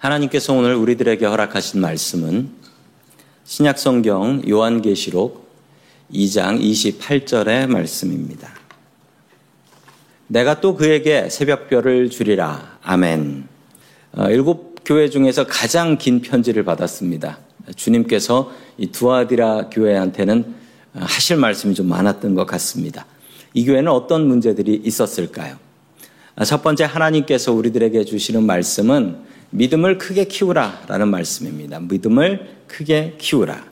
하나님께서 오늘 우리들에게 허락하신 말씀은 신약 성경 요한계시록 2장 28절의 말씀입니다. 내가 또 그에게 새벽별을 주리라. 아멘. 어, 일곱 교회 중에서 가장 긴 편지를 받았습니다. 주님께서 이 두아디라 교회한테는 하실 말씀이 좀 많았던 것 같습니다. 이 교회는 어떤 문제들이 있었을까요? 첫 번째 하나님께서 우리들에게 주시는 말씀은 믿음을 크게 키우라 라는 말씀입니다. 믿음을 크게 키우라.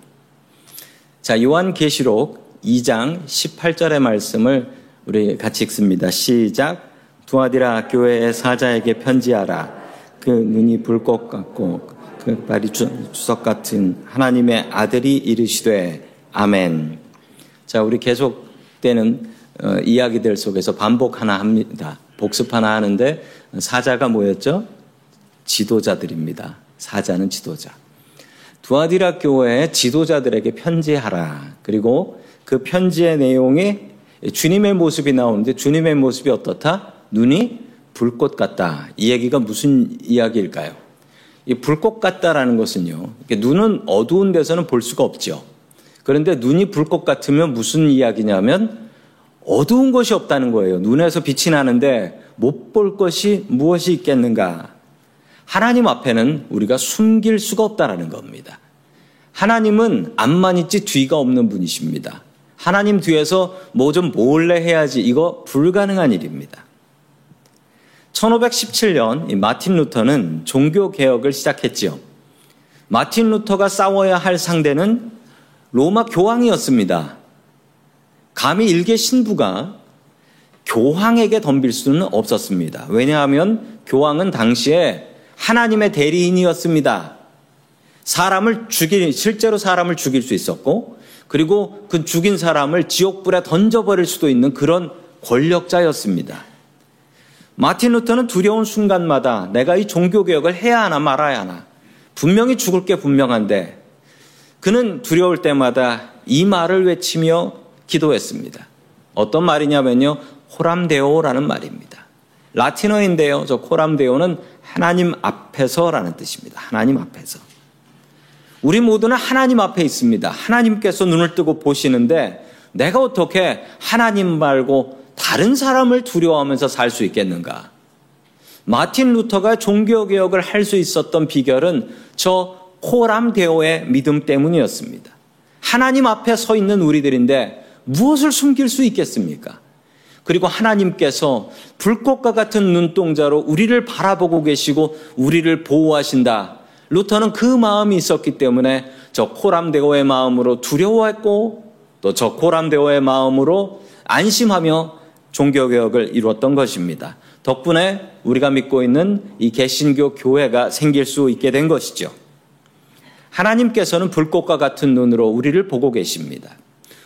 자, 요한 계시록 2장 18절의 말씀을 우리 같이 읽습니다. 시작. 두아디라 교회의 사자에게 편지하라. 그 눈이 불꽃 같고 그 발이 주석 같은 하나님의 아들이 이르시되 아멘. 자, 우리 계속되는 어, 이야기들 속에서 반복 하나 합니다. 복습 하나 하는데 사자가 뭐였죠? 지도자들입니다. 사자는 지도자. 두아디라 교회의 지도자들에게 편지하라. 그리고 그 편지의 내용이 주님의 모습이 나오는데 주님의 모습이 어떻다? 눈이 불꽃 같다. 이 얘기가 무슨 이야기일까요? 이 불꽃 같다라는 것은요. 눈은 어두운 데서는 볼 수가 없죠. 그런데 눈이 불꽃 같으면 무슨 이야기냐면 어두운 것이 없다는 거예요. 눈에서 빛이 나는데 못 볼 것이 무엇이 있겠는가? 하나님 앞에는 우리가 숨길 수가 없다라는 겁니다. 하나님은 앞만 있지 뒤가 없는 분이십니다. 하나님 뒤에서 뭐 좀 몰래 해야지 이거 불가능한 일입니다. 1517년 마틴 루터는 종교 개혁을 시작했지요. 마틴 루터가 싸워야 할 상대는 로마 교황이었습니다. 감히 일개 신부가 교황에게 덤빌 수는 없었습니다. 왜냐하면 교황은 당시에 하나님의 대리인이었습니다. 사람을 죽일, 실제로 사람을 죽일 수 있었고, 그리고 그 죽인 사람을 지옥불에 던져버릴 수도 있는 그런 권력자였습니다. 마틴 루터는 두려운 순간마다 내가 이 종교개혁을 해야 하나 말아야 하나. 분명히 죽을 게 분명한데, 그는 두려울 때마다 이 말을 외치며 기도했습니다. 어떤 말이냐면요. 호람데오라는 말입니다. 라틴어인데요. 저 호람데오는 하나님 앞에서라는 뜻입니다. 하나님 앞에서. 우리 모두는 하나님 앞에 있습니다. 하나님께서 눈을 뜨고 보시는데 내가 어떻게 하나님 말고 다른 사람을 두려워하면서 살 수 있겠는가? 마틴 루터가 종교개혁을 할 수 있었던 비결은 저 호람데오의 믿음 때문이었습니다. 하나님 앞에 서 있는 우리들인데 무엇을 숨길 수 있겠습니까? 그리고 하나님께서 불꽃과 같은 눈동자로 우리를 바라보고 계시고 우리를 보호하신다. 루터는 그 마음이 있었기 때문에 저 코람데오의 마음으로 두려워했고 또 저 코람데오의 마음으로 안심하며 종교개혁을 이루었던 것입니다. 덕분에 우리가 믿고 있는 이 개신교 교회가 생길 수 있게 된 것이죠. 하나님께서는 불꽃과 같은 눈으로 우리를 보고 계십니다.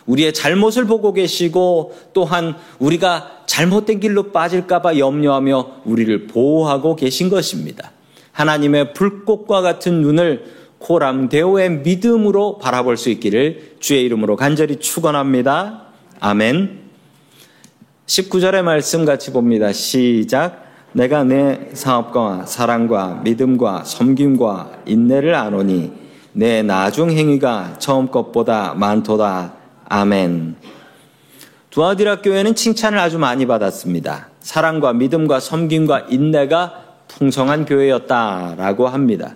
우리의 잘못을 보고 계시고 또한 우리가 잘못된 길로 빠질까봐 염려하며 우리를 보호하고 계신 것입니다. 하나님의 불꽃과 같은 눈을 코람데오의 믿음으로 바라볼 수 있기를 주의 이름으로 간절히 축원합니다. 아멘. 19절의 말씀 같이 봅니다. 시작. 내가 내 사업과 사랑과 믿음과 섬김과 인내를 아노니 내 나중 행위가 처음 것보다 많도다. 아멘. 두아디라 교회는 칭찬을 아주 많이 받았습니다. 사랑과 믿음과 섬김과 인내가 풍성한 교회였다라고 합니다.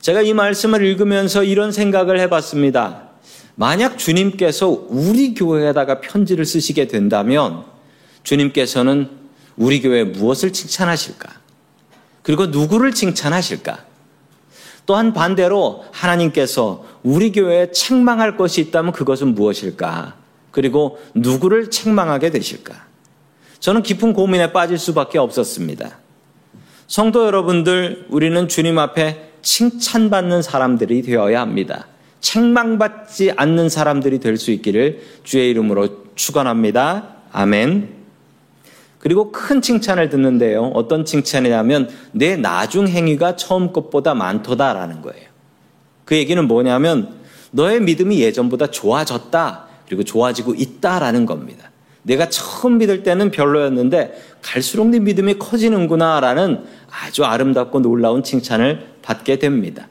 제가 이 말씀을 읽으면서 이런 생각을 해봤습니다. 만약 주님께서 우리 교회에다가 편지를 쓰시게 된다면 주님께서는 우리 교회에 무엇을 칭찬하실까? 그리고 누구를 칭찬하실까? 또한 반대로 하나님께서 우리 교회에 책망할 것이 있다면 그것은 무엇일까? 그리고 누구를 책망하게 되실까? 저는 깊은 고민에 빠질 수밖에 없었습니다. 성도 여러분들, 우리는 주님 앞에 칭찬받는 사람들이 되어야 합니다. 책망받지 않는 사람들이 될 수 있기를 주의 이름으로 축원합니다. 아멘. 그리고 큰 칭찬을 듣는데요. 어떤 칭찬이냐면 내 나중 행위가 처음 것보다 많도다라는 거예요. 그 얘기는 뭐냐면 너의 믿음이 예전보다 좋아졌다. 그리고 좋아지고 있다라는 겁니다. 내가 처음 믿을 때는 별로였는데 갈수록 네 믿음이 커지는구나라는 아주 아름답고 놀라운 칭찬을 받게 됩니다.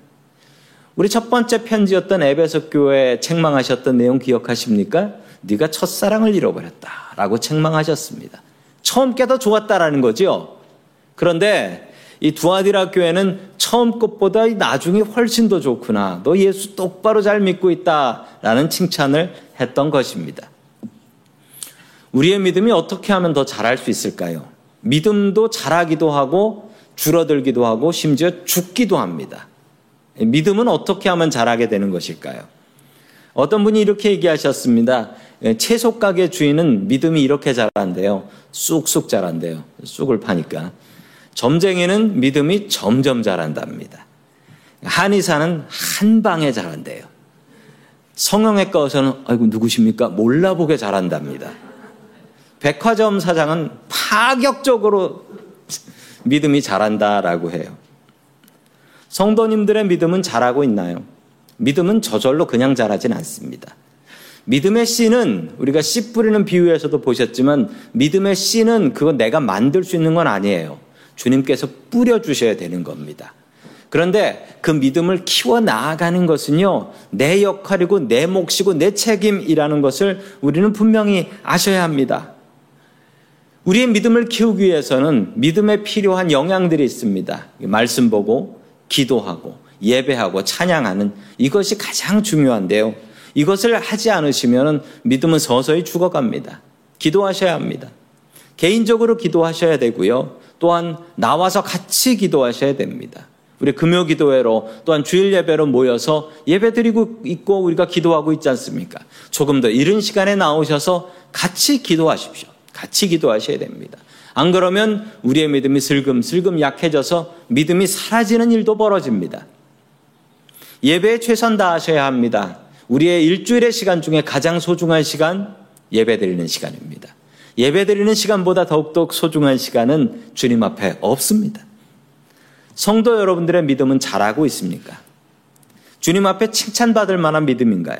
우리 첫 번째 편지였던 에베소 교회 책망하셨던 내용 기억하십니까? 네가 첫사랑을 잃어버렸다라고 책망하셨습니다. 처음 깨도 좋았다라는 거죠. 그런데 이 두아디라 교회는 처음 것보다 나중이 훨씬 더 좋구나. 너 예수 똑바로 잘 믿고 있다 라는 칭찬을 했던 것입니다. 우리의 믿음이 어떻게 하면 더 잘할 수 있을까요? 믿음도 자라기도 하고 줄어들기도 하고 심지어 죽기도 합니다. 믿음은 어떻게 하면 자라게 되는 것일까요? 어떤 분이 이렇게 얘기하셨습니다. 채소 가게 주인은 믿음이 이렇게 자란대요. 쑥쑥 자란대요. 쑥을 파니까. 점쟁이는 믿음이 점점 자란답니다. 한의사는 한 방에 자란대요. 성형외과에서는 아이고 누구십니까? 몰라보게 자란답니다. 백화점 사장은 파격적으로 믿음이 자란다라고 해요. 성도님들의 믿음은 자라고 있나요? 믿음은 저절로 그냥 자라진 않습니다. 믿음의 씨는 우리가 씨 뿌리는 비유에서도 보셨지만 믿음의 씨는 그거 내가 만들 수 있는 건 아니에요. 주님께서 뿌려주셔야 되는 겁니다. 그런데 그 믿음을 키워 나아가는 것은요, 내 역할이고 내 몫이고 내 책임이라는 것을 우리는 분명히 아셔야 합니다. 우리의 믿음을 키우기 위해서는 믿음에 필요한 영향들이 있습니다. 말씀 보고, 기도하고, 예배하고, 찬양하는 이것이 가장 중요한데요. 이것을 하지 않으시면 믿음은 서서히 죽어갑니다. 기도하셔야 합니다. 개인적으로 기도하셔야 되고요. 또한 나와서 같이 기도하셔야 됩니다. 우리 금요 기도회로 또한 주일 예배로 모여서 예배 드리고 있고 우리가 기도하고 있지 않습니까? 조금 더 이른 시간에 나오셔서 같이 기도하십시오. 같이 기도하셔야 됩니다. 안 그러면 우리의 믿음이 슬금슬금 약해져서 믿음이 사라지는 일도 벌어집니다. 예배에 최선 다하셔야 합니다. 우리의 일주일의 시간 중에 가장 소중한 시간 예배 드리는 시간입니다. 예배 드리는 시간보다 더욱더 소중한 시간은 주님 앞에 없습니다. 성도 여러분들의 믿음은 잘하고 있습니까? 주님 앞에 칭찬받을 만한 믿음인가요?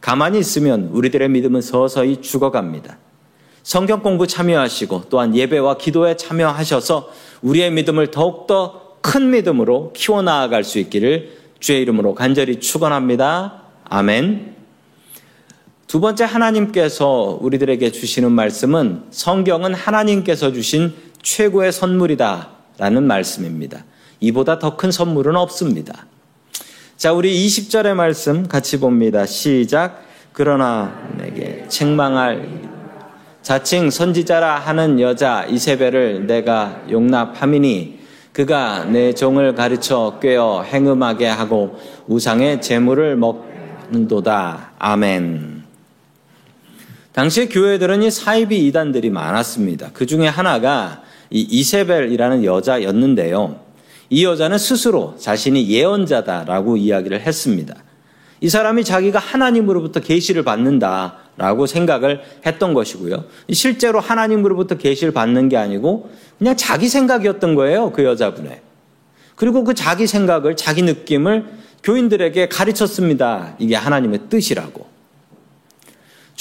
가만히 있으면 우리들의 믿음은 서서히 죽어갑니다. 성경 공부 참여하시고 또한 예배와 기도에 참여하셔서 우리의 믿음을 더욱더 큰 믿음으로 키워나아갈 수 있기를 주의 이름으로 간절히 축원합니다. 아멘. 두 번째 하나님께서 우리들에게 주시는 말씀은 성경은 하나님께서 주신 최고의 선물이다 라는 말씀입니다. 이보다 더 큰 선물은 없습니다. 자, 우리 20절의 말씀 같이 봅니다. 시작. 그러나 내게 책망할 자칭 선지자라 하는 여자 이세벨을 내가 용납함이니 그가 내 종을 가르쳐 꿰어 행음하게 하고 우상의 재물을 먹는도다. 아멘. 당시에 교회들은 이 사이비 이단들이 많았습니다. 그 중에 하나가 이 이세벨이라는 여자였는데요. 이 여자는 스스로 자신이 예언자다라고 이야기를 했습니다. 이 사람이 자기가 하나님으로부터 계시를 받는다라고 생각을 했던 것이고요. 실제로 하나님으로부터 계시를 받는 게 아니고 그냥 자기 생각이었던 거예요. 그 여자분의. 그리고 그 자기 생각을 자기 느낌을 교인들에게 가르쳤습니다. 이게 하나님의 뜻이라고.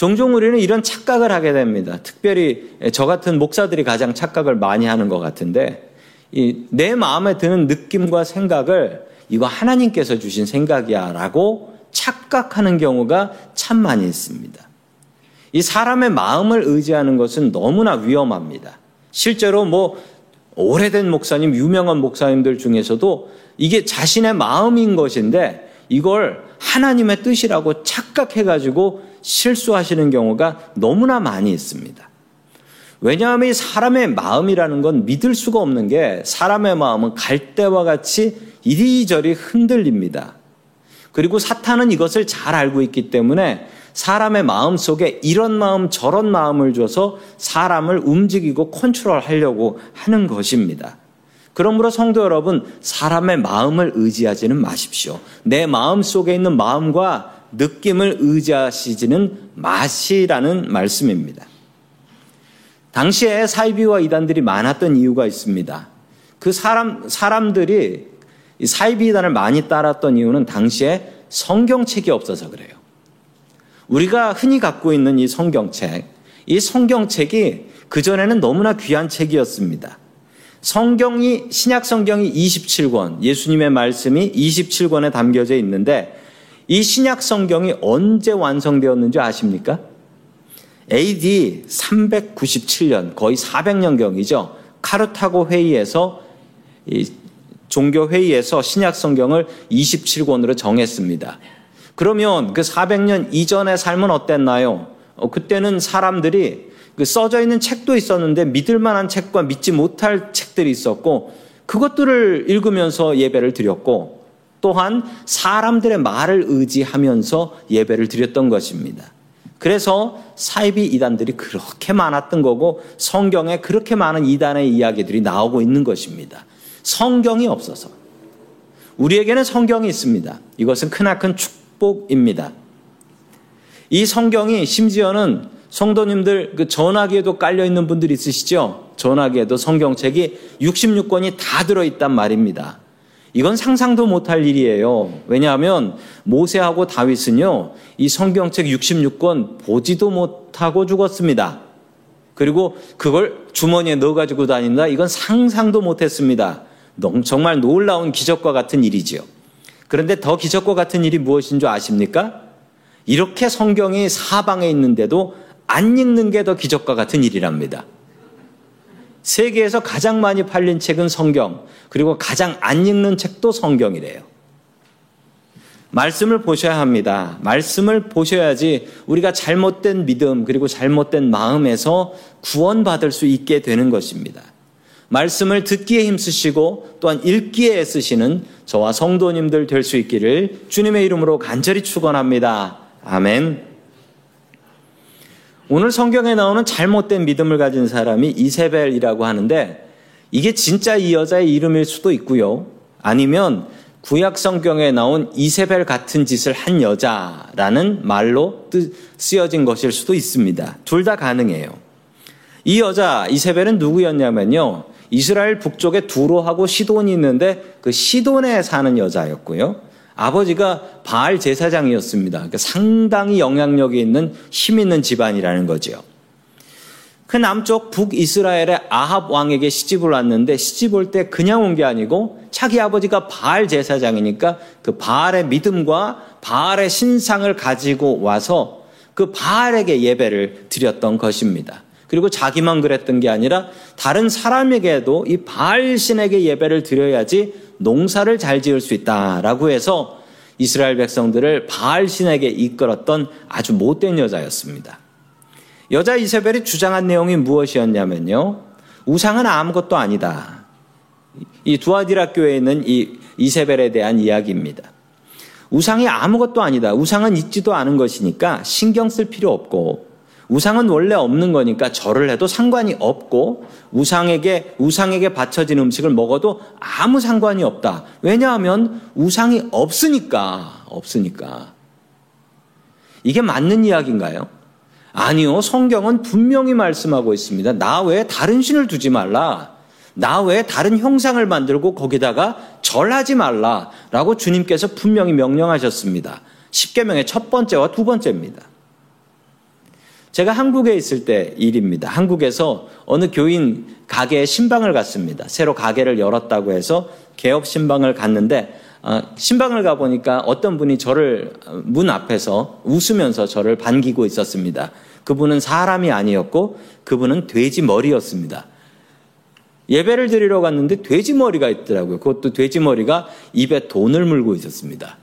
종종 우리는 이런 착각을 하게 됩니다. 특별히 저 같은 목사들이 가장 착각을 많이 하는 것 같은데, 내 마음에 드는 느낌과 생각을 이거 하나님께서 주신 생각이야 라고 착각하는 경우가 참 많이 있습니다. 이 사람의 마음을 의지하는 것은 너무나 위험합니다. 실제로 뭐 오래된 목사님, 유명한 목사님들 중에서도 이게 자신의 마음인 것인데 이걸 하나님의 뜻이라고 착각해가지고 실수하시는 경우가 너무나 많이 있습니다. 왜냐하면 이 사람의 마음이라는 건 믿을 수가 없는 게 사람의 마음은 갈대와 같이 이리저리 흔들립니다. 그리고 사탄은 이것을 잘 알고 있기 때문에 사람의 마음 속에 이런 마음 저런 마음을 줘서 사람을 움직이고 컨트롤 하려고 하는 것입니다. 그러므로 성도 여러분, 사람의 마음을 의지하지는 마십시오. 내 마음 속에 있는 마음과 느낌을 의지하시지는 마시라는 말씀입니다. 당시에 사이비와 이단들이 많았던 이유가 있습니다. 그 사람, 사람들이 사이비 이단을 많이 따랐던 이유는 당시에 성경책이 없어서 그래요. 우리가 흔히 갖고 있는 이 성경책, 이 성경책이 그전에는 너무나 귀한 책이었습니다. 성경이, 신약 성경이 27권, 예수님의 말씀이 27권에 담겨져 있는데 이 신약 성경이 언제 완성되었는지 아십니까? AD 397년, 거의 400년경이죠. 카르타고 회의에서 종교 회의에서 신약 성경을 27권으로 정했습니다. 그러면 그 400년 이전의 삶은 어땠나요? 어, 그때는 사람들이 그 써져 있는 책도 있었는데 믿을 만한 책과 믿지 못할 책들이 있었고 그것들을 읽으면서 예배를 드렸고 또한 사람들의 말을 의지하면서 예배를 드렸던 것입니다. 그래서 사이비 이단들이 그렇게 많았던 거고 성경에 그렇게 많은 이단의 이야기들이 나오고 있는 것입니다. 성경이 없어서. 우리에게는 성경이 있습니다. 이것은 크나큰 축복입니다. 이 성경이 심지어는 성도님들 그 전화기에도 깔려 있는 분들이 있으시죠? 전화기에도 성경책이 66권이 다 들어 있단 말입니다. 이건 상상도 못할 일이에요. 왜냐하면 모세하고 다윗은요, 이 성경책 66권 보지도 못하고 죽었습니다. 그리고 그걸 주머니에 넣어가지고 다닌다? 이건 상상도 못했습니다. 정말 놀라운 기적과 같은 일이지요. 그런데 더 기적과 같은 일이 무엇인 줄 아십니까? 이렇게 성경이 사방에 있는데도 안 읽는 게 더 기적과 같은 일이랍니다. 세계에서 가장 많이 팔린 책은 성경, 그리고 가장 안 읽는 책도 성경이래요. 말씀을 보셔야 합니다. 말씀을 보셔야지 우리가 잘못된 믿음, 그리고 잘못된 마음에서 구원받을 수 있게 되는 것입니다. 말씀을 듣기에 힘쓰시고 또한 읽기에 애쓰시는 저와 성도님들 될 수 있기를 주님의 이름으로 간절히 축원합니다. 아멘. 오늘 성경에 나오는 잘못된 믿음을 가진 사람이 이세벨이라고 하는데 이게 진짜 이 여자의 이름일 수도 있고요. 아니면 구약 성경에 나온 이세벨 같은 짓을 한 여자라는 말로 쓰여진 것일 수도 있습니다. 둘 다 가능해요. 이 여자 이세벨은 누구였냐면요. 이스라엘 북쪽에 두로하고 시돈이 있는데 그 시돈에 사는 여자였고요. 아버지가 바알 제사장이었습니다. 그러니까 상당히 영향력이 있는 힘 있는 집안이라는 거죠. 그 남쪽 북이스라엘의 아합 왕에게 시집을 왔는데 시집 올 때 그냥 온 게 아니고 자기 아버지가 바알 제사장이니까 그 바알의 믿음과 바알의 신상을 가지고 와서 그 바알에게 예배를 드렸던 것입니다. 그리고 자기만 그랬던 게 아니라 다른 사람에게도 이 바알 신에게 예배를 드려야지 농사를 잘 지을 수 있다라고 해서 이스라엘 백성들을 바알 신에게 이끌었던 아주 못된 여자였습니다. 여자 이세벨이 주장한 내용이 무엇이었냐면요. 우상은 아무것도 아니다. 이 두아디라 교회에 있는 이 이세벨에 대한 이야기입니다. 우상이 아무것도 아니다. 우상은 있지도 않은 것이니까 신경 쓸 필요 없고 우상은 원래 없는 거니까 절을 해도 상관이 없고 우상에게 우상에게 바쳐진 음식을 먹어도 아무 상관이 없다. 왜냐하면 우상이 없으니까 없으니까. 이게 맞는 이야기인가요? 아니요. 성경은 분명히 말씀하고 있습니다. 나 외에 다른 신을 두지 말라. 나 외에 다른 형상을 만들고 거기다가 절하지 말라라고 주님께서 분명히 명령하셨습니다. 10계명의 첫 번째와 두 번째입니다. 제가 한국에 있을 때 일입니다. 한국에서 어느 교인 가게에 신방을 갔습니다. 새로 가게를 열었다고 해서 개업 신방을 갔는데 어, 신방을 가보니까 어떤 분이 저를 문 앞에서 웃으면서 저를 반기고 있었습니다. 그분은 사람이 아니었고 그분은 돼지 머리였습니다. 예배를 드리러 갔는데 돼지 머리가 있더라고요. 그것도 돼지 머리가 입에 돈을 물고 있었습니다.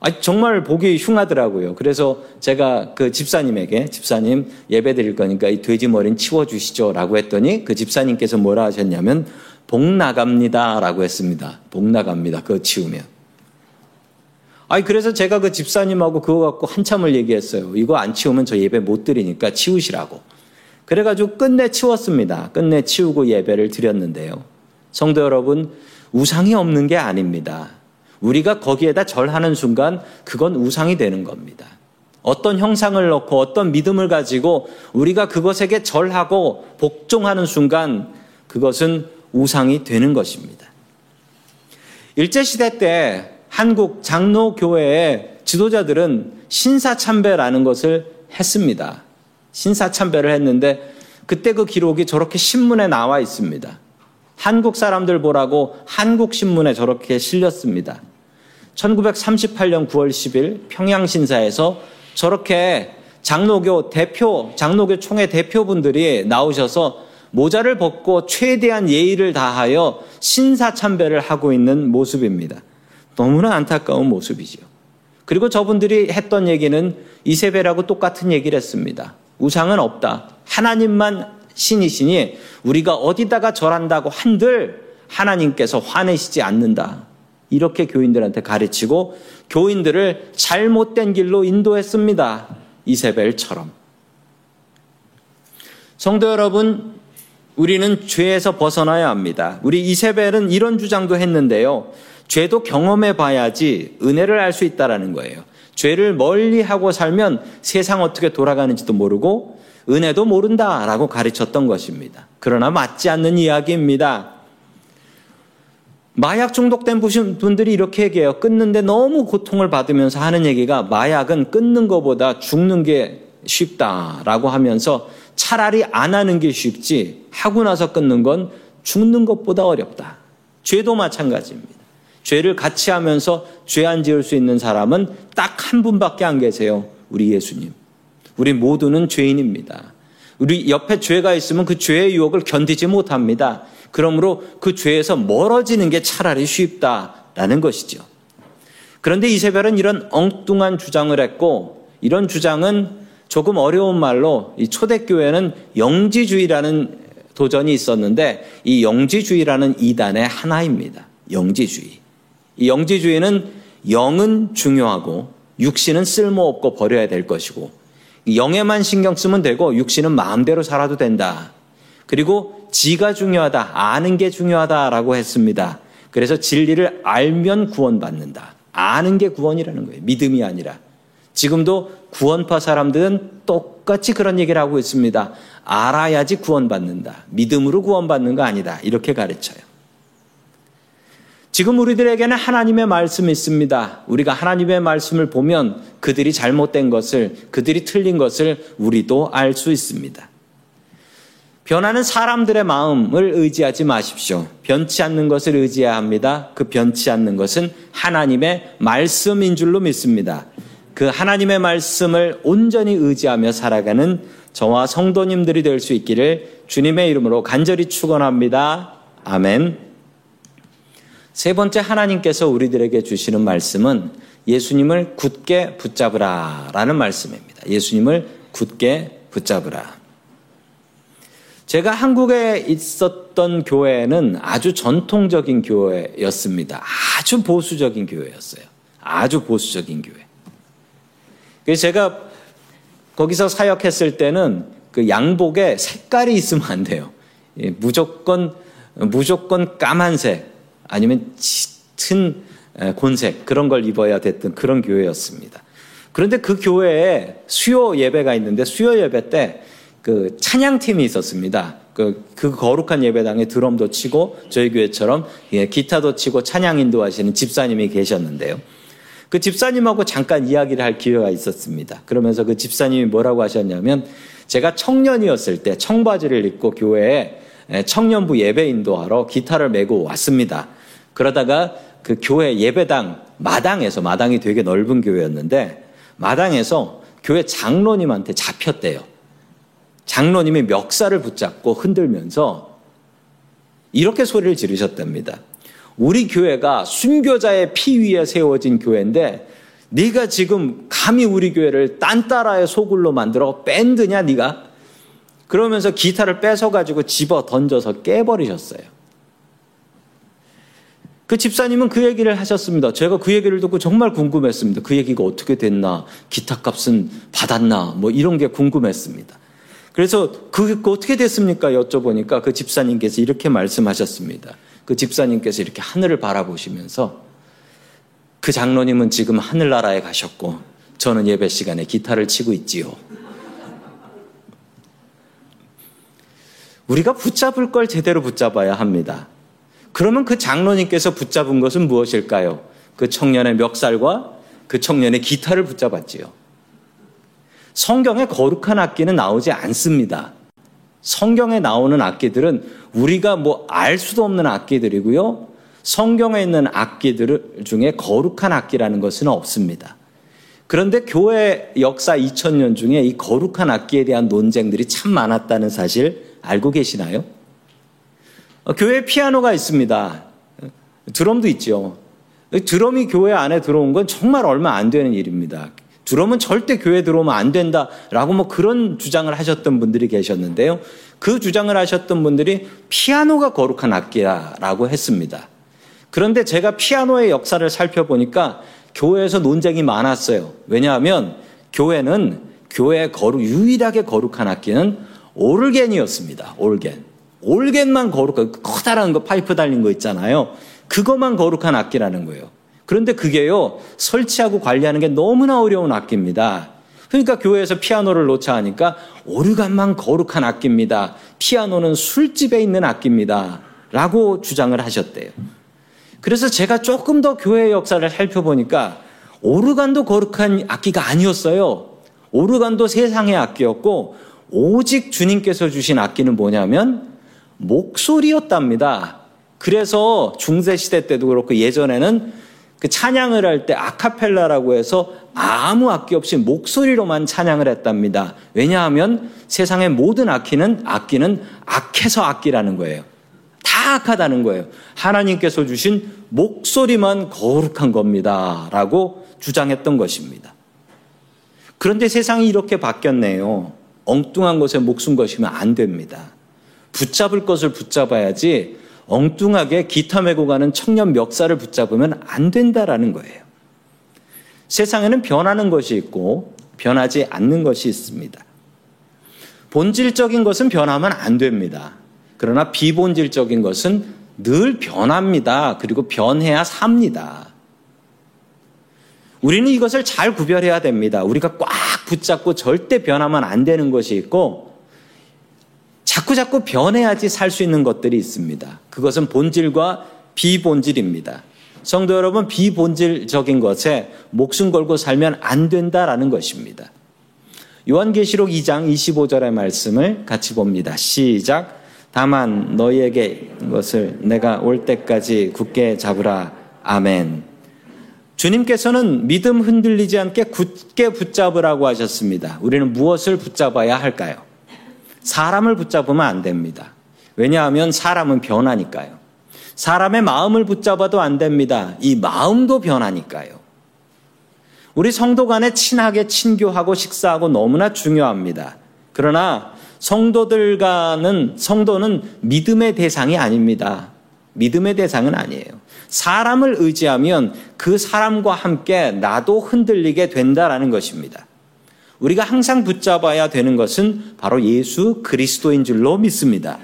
아, 정말 보기 흉하더라고요. 그래서 제가 그 집사님에게 집사님 예배 드릴 거니까 이 돼지 머리는 치워 주시죠. 라고 했더니 그 집사님께서 뭐라 하셨냐면 복 나갑니다. 라고 했습니다. 복 나갑니다. 그거 치우면. 아니, 그래서 제가 그 집사님하고 그거 갖고 한참을 얘기했어요. 이거 안 치우면 저 예배 못 드리니까 치우시라고. 그래가지고 끝내 치웠습니다. 끝내 치우고 예배를 드렸는데요. 성도 여러분, 우상이 없는 게 아닙니다. 우리가 거기에다 절하는 순간 그건 우상이 되는 겁니다. 어떤 형상을 넣고 어떤 믿음을 가지고 우리가 그것에게 절하고 복종하는 순간 그것은 우상이 되는 것입니다. 일제시대 때 한국 장로교회의 지도자들은 신사참배라는 것을 했습니다. 신사참배를 했는데 그때 그 기록이 저렇게 신문에 나와 있습니다. 한국 사람들 보라고 한국 신문에 저렇게 실렸습니다. 1938년 9월 10일 평양 신사에서 저렇게 장로교 대표, 장로교 총회 대표분들이 나오셔서 모자를 벗고 최대한 예의를 다하여 신사 참배를 하고 있는 모습입니다. 너무나 안타까운 모습이지요. 그리고 저분들이 했던 얘기는 이세벨하고 똑같은 얘기를 했습니다. 우상은 없다. 하나님만 신이시니 우리가 어디다가 절한다고 한들 하나님께서 화내시지 않는다. 이렇게 교인들한테 가르치고 교인들을 잘못된 길로 인도했습니다. 이세벨처럼. 성도 여러분, 우리는 죄에서 벗어나야 합니다. 우리 이세벨은 이런 주장도 했는데요. 죄도 경험해 봐야지 은혜를 알 수 있다라는 거예요. 죄를 멀리 하고 살면 세상 어떻게 돌아가는지도 모르고 은혜도 모른다라고 가르쳤던 것입니다. 그러나 맞지 않는 이야기입니다. 마약 중독된 분들이 이렇게 얘기해요. 끊는데 너무 고통을 받으면서 하는 얘기가 마약은 끊는 것보다 죽는 게 쉽다라고 하면서 차라리 안 하는 게 쉽지 하고 나서 끊는 건 죽는 것보다 어렵다. 죄도 마찬가지입니다. 죄를 같이 하면서 죄 안 지을 수 있는 사람은 딱 한 분밖에 안 계세요. 우리 예수님. 우리 모두는 죄인입니다. 우리 옆에 죄가 있으면 그 죄의 유혹을 견디지 못합니다. 그러므로 그 죄에서 멀어지는 게 차라리 쉽다라는 것이죠. 그런데 이세벨은 이런 엉뚱한 주장을 했고 이런 주장은 조금 어려운 말로 이 초대교회는 영지주의라는 도전이 있었는데 이 영지주의라는 이단의 하나입니다. 영지주의. 이 영지주의는 영은 중요하고 육신은 쓸모없고 버려야 될 것이고 영에만 신경 쓰면 되고 육신은 마음대로 살아도 된다. 그리고 지가 중요하다. 아는 게 중요하다라고 했습니다. 그래서 진리를 알면 구원받는다. 아는 게 구원이라는 거예요. 믿음이 아니라. 지금도 구원파 사람들은 똑같이 그런 얘기를 하고 있습니다. 알아야지 구원받는다. 믿음으로 구원받는 거 아니다. 이렇게 가르쳐요. 지금 우리들에게는 하나님의 말씀이 있습니다. 우리가 하나님의 말씀을 보면 그들이 잘못된 것을, 그들이 틀린 것을 우리도 알 수 있습니다. 변하는 사람들의 마음을 의지하지 마십시오. 변치 않는 것을 의지해야 합니다. 그 변치 않는 것은 하나님의 말씀인 줄로 믿습니다. 그 하나님의 말씀을 온전히 의지하며 살아가는 저와 성도님들이 될 수 있기를 주님의 이름으로 간절히 축원합니다. 아멘. 세 번째 하나님께서 우리들에게 주시는 말씀은 예수님을 굳게 붙잡으라 라는 말씀입니다. 예수님을 굳게 붙잡으라. 제가 한국에 있었던 교회는 아주 전통적인 교회였습니다. 아주 보수적인 교회였어요. 아주 보수적인 교회. 그래서 제가 거기서 사역했을 때는 그 양복에 색깔이 있으면 안 돼요. 예, 무조건, 무조건 까만색, 아니면 짙은 곤색 그런 걸 입어야 됐던 그런 교회였습니다. 그런데 그 교회에 수요 예배가 있는데 수요 예배 때 그 찬양팀이 있었습니다. 그, 그 거룩한 예배당에 드럼도 치고 저희 교회처럼 예, 기타도 치고 찬양 인도하시는 집사님이 계셨는데요. 그 집사님하고 잠깐 이야기를 할 기회가 있었습니다. 그러면서 그 집사님이 뭐라고 하셨냐면 제가 청년이었을 때 청바지를 입고 교회에 청년부 예배 인도하러 기타를 메고 왔습니다. 그러다가 그 교회 예배당 마당에서 마당이 되게 넓은 교회였는데 마당에서 교회 장로님한테 잡혔대요. 장로님이 멱살을 붙잡고 흔들면서 이렇게 소리를 지르셨답니다. 우리 교회가 순교자의 피 위에 세워진 교회인데 네가 지금 감히 우리 교회를 딴 따라의 소굴로 만들어 밴드냐 네가? 그러면서 기타를 뺏어 가지고 집어 던져서 깨버리셨어요. 그 집사님은 그 얘기를 하셨습니다. 제가 그 얘기를 듣고 정말 궁금했습니다. 그 얘기가 어떻게 됐나, 기타 값은 받았나, 뭐 이런 게 궁금했습니다. 그래서 그게 어떻게 됐습니까? 여쭤보니까 그 집사님께서 이렇게 말씀하셨습니다. 그 집사님께서 이렇게 하늘을 바라보시면서 그 장로님은 지금 하늘나라에 가셨고 저는 예배 시간에 기타를 치고 있지요. 우리가 붙잡을 걸 제대로 붙잡아야 합니다. 그러면 그 장로님께서 붙잡은 것은 무엇일까요? 그 청년의 멱살과 그 청년의 기타를 붙잡았지요. 성경에 거룩한 악기는 나오지 않습니다. 성경에 나오는 악기들은 우리가 뭐 알 수도 없는 악기들이고요. 성경에 있는 악기들 중에 거룩한 악기라는 것은 없습니다. 그런데 교회 역사 2000년 중에 이 거룩한 악기에 대한 논쟁들이 참 많았다는 사실 알고 계시나요? 어, 교회 피아노가 있습니다. 드럼도 있죠. 드럼이 교회 안에 들어온 건 정말 얼마 안 되는 일입니다. 드럼은 절대 교회 들어오면 안 된다라고 뭐 그런 주장을 하셨던 분들이 계셨는데요. 그 주장을 하셨던 분들이 피아노가 거룩한 악기라고 했습니다. 그런데 제가 피아노의 역사를 살펴보니까 교회에서 논쟁이 많았어요. 왜냐하면 교회는 교회 거룩, 유일하게 거룩한 악기는 오르겐이었습니다. 올겐. 올겐만 거룩한, 커다란 거 파이프 달린 거 있잖아요. 그것만 거룩한 악기라는 거예요. 그런데 그게요, 설치하고 관리하는 게 너무나 어려운 악기입니다. 그러니까 교회에서 피아노를 놓자 하니까 오르간만 거룩한 악기입니다. 피아노는 술집에 있는 악기입니다. 라고 주장을 하셨대요. 그래서 제가 조금 더 교회의 역사를 살펴보니까 오르간도 거룩한 악기가 아니었어요. 오르간도 세상의 악기였고 오직 주님께서 주신 악기는 뭐냐면 목소리였답니다. 그래서 중세 시대 때도 그렇고 예전에는 그 찬양을 할 때 아카펠라라고 해서 아무 악기 없이 목소리로만 찬양을 했답니다. 왜냐하면 세상의 모든 악기는 악기는 악해서 악기라는 거예요. 다 악하다는 거예요. 하나님께서 주신 목소리만 거룩한 겁니다. 라고 주장했던 것입니다. 그런데 세상이 이렇게 바뀌었네요. 엉뚱한 것에 목숨 것이면 안 됩니다. 붙잡을 것을 붙잡아야지 엉뚱하게 기타 메고 가는 청년 멱살을 붙잡으면 안 된다라는 거예요. 세상에는 변하는 것이 있고 변하지 않는 것이 있습니다. 본질적인 것은 변하면 안 됩니다. 그러나 비본질적인 것은 늘 변합니다. 그리고 변해야 삽니다. 우리는 이것을 잘 구별해야 됩니다. 우리가 꽉 붙잡고 절대 변하면 안 되는 것이 있고 자꾸 자꾸 변해야지 살 수 있는 것들이 있습니다. 그것은 본질과 비본질입니다. 성도 여러분, 비본질적인 것에 목숨 걸고 살면 안 된다라는 것입니다. 요한계시록 2장 25절의 말씀을 같이 봅니다. 시작. 다만 너희에게 것을 내가 올 때까지 굳게 잡으라. 아멘. 주님께서는 믿음 흔들리지 않게 굳게 붙잡으라고 하셨습니다. 우리는 무엇을 붙잡아야 할까요? 사람을 붙잡으면 안 됩니다. 왜냐하면 사람은 변하니까요. 사람의 마음을 붙잡아도 안 됩니다. 이 마음도 변하니까요. 우리 성도 간에 친하게 친교하고 식사하고 너무나 중요합니다. 그러나 성도들 과는 성도는 믿음의 대상이 아닙니다. 믿음의 대상은 아니에요. 사람을 의지하면 그 사람과 함께 나도 흔들리게 된다라는 것입니다. 우리가 항상 붙잡아야 되는 것은 바로 예수 그리스도인 줄로 믿습니다.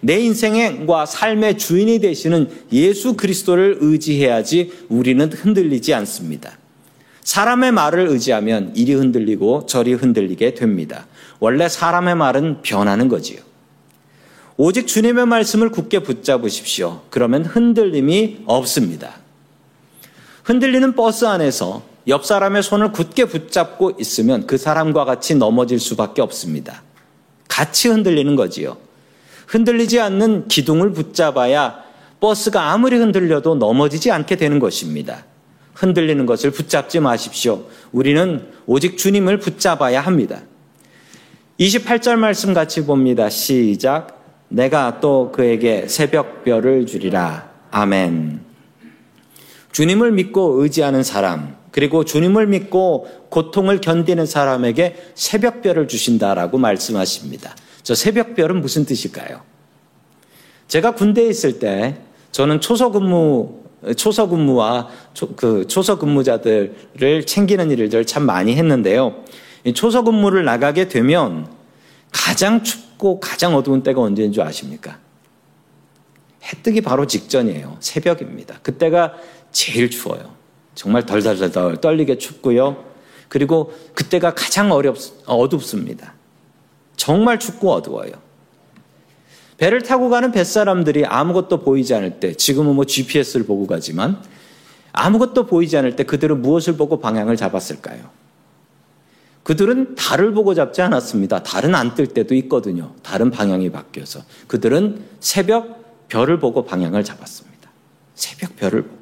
내 인생과 삶의 주인이 되시는 예수 그리스도를 의지해야지 우리는 흔들리지 않습니다. 사람의 말을 의지하면 이리 흔들리고 저리 흔들리게 됩니다. 원래 사람의 말은 변하는 거지요. 오직 주님의 말씀을 굳게 붙잡으십시오. 그러면 흔들림이 없습니다. 흔들리는 버스 안에서 옆 사람의 손을 굳게 붙잡고 있으면 그 사람과 같이 넘어질 수밖에 없습니다. 같이 흔들리는 거지요. 흔들리지 않는 기둥을 붙잡아야 버스가 아무리 흔들려도 넘어지지 않게 되는 것입니다. 흔들리는 것을 붙잡지 마십시오. 우리는 오직 주님을 붙잡아야 합니다. 28절 말씀 같이 봅니다. 시작. 내가 또 그에게 새벽별을 주리라. 아멘. 주님을 믿고 의지하는 사람, 그리고 주님을 믿고 고통을 견디는 사람에게 새벽별을 주신다라고 말씀하십니다. 저 새벽별은 무슨 뜻일까요? 제가 군대에 있을 때 저는 초소 근무 초소 근무와 초, 그 초소 근무자들을 챙기는 일을 참 많이 했는데요. 초소 근무를 나가게 되면 가장 춥고 가장 어두운 때가 언제인 줄 아십니까? 해 뜨기 바로 직전이에요. 새벽입니다. 그때가 제일 추워요. 정말 덜덜덜 떨리게 춥고요. 그리고 그때가 가장 어렵, 어둡습니다. 정말 춥고 어두워요. 배를 타고 가는 뱃사람들이 아무것도 보이지 않을 때, 지금은 뭐 GPS를 보고 가지만, 아무것도 보이지 않을 때 그들은 무엇을 보고 방향을 잡았을까요? 그들은 달을 보고 잡지 않았습니다. 달은 안 뜰 때도 있거든요. 다른 방향이 바뀌어서. 그들은 새벽 별을 보고 방향을 잡았습니다. 새벽 별을 보고.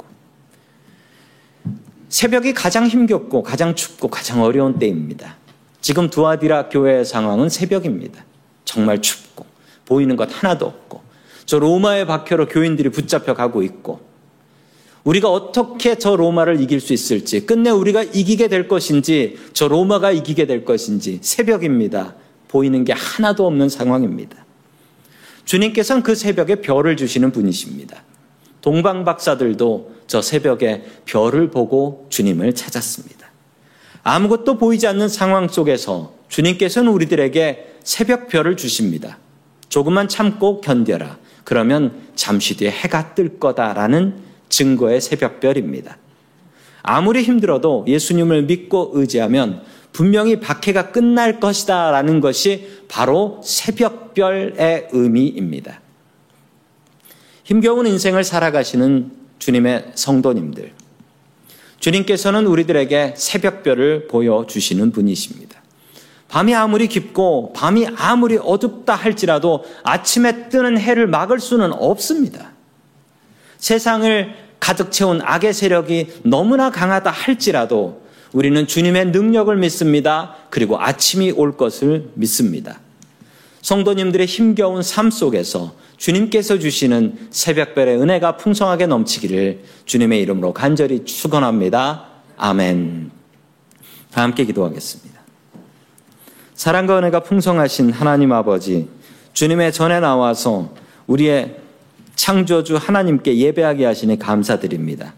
새벽이 가장 힘겹고 가장 춥고 가장 어려운 때입니다. 지금 두아디라 교회의 상황은 새벽입니다. 정말 춥고 보이는 것 하나도 없고 저 로마의 박혀로 교인들이 붙잡혀 가고 있고 우리가 어떻게 저 로마를 이길 수 있을지, 끝내 우리가 이기게 될 것인지, 저 로마가 이기게 될 것인지, 새벽입니다. 보이는 게 하나도 없는 상황입니다. 주님께서는 그 새벽에 별을 주시는 분이십니다. 동방 박사들도 저 새벽에 별을 보고 주님을 찾았습니다. 아무것도 보이지 않는 상황 속에서 주님께서는 우리들에게 새벽 별을 주십니다. 조금만 참고 견뎌라. 그러면 잠시 뒤에 해가 뜰 거다라는 증거의 새벽별입니다. 아무리 힘들어도 예수님을 믿고 의지하면 분명히 박해가 끝날 것이다 라는 것이 바로 새벽별의 의미입니다. 힘겨운 인생을 살아가시는 주님의 성도님들. 주님께서는 우리들에게 새벽별을 보여주시는 분이십니다. 밤이 아무리 깊고 밤이 아무리 어둡다 할지라도 아침에 뜨는 해를 막을 수는 없습니다. 세상을 가득 채운 악의 세력이 너무나 강하다 할지라도 우리는 주님의 능력을 믿습니다. 그리고 아침이 올 것을 믿습니다. 성도님들의 힘겨운 삶 속에서 주님께서 주시는 새벽별의 은혜가 풍성하게 넘치기를 주님의 이름으로 간절히 축원합니다. 아멘. 다 함께 기도하겠습니다. 사랑과 은혜가 풍성하신 하나님 아버지, 주님의 전에 나와서 우리의 창조주 하나님께 예배하게 하시니 감사드립니다.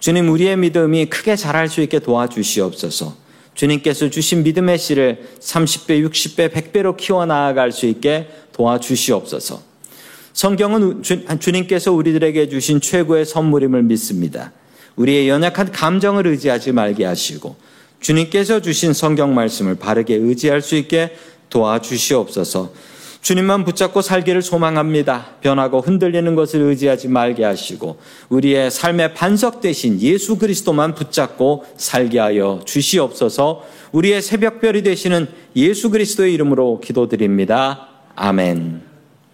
주님, 우리의 믿음이 크게 자랄 수 있게 도와주시옵소서. 주님께서 주신 믿음의 씨를 30배, 60배, 100배로 키워나갈 수 있게 도와주시옵소서. 성경은 주님께서 우리들에게 주신 최고의 선물임을 믿습니다. 우리의 연약한 감정을 의지하지 말게 하시고 주님께서 주신 성경 말씀을 바르게 의지할 수 있게 도와주시옵소서. 주님만 붙잡고 살기를 소망합니다. 변하고 흔들리는 것을 의지하지 말게 하시고 우리의 삶의 반석 대신 예수 그리스도만 붙잡고 살게 하여 주시옵소서. 우리의 새벽별이 되시는 예수 그리스도의 이름으로 기도드립니다. 아멘.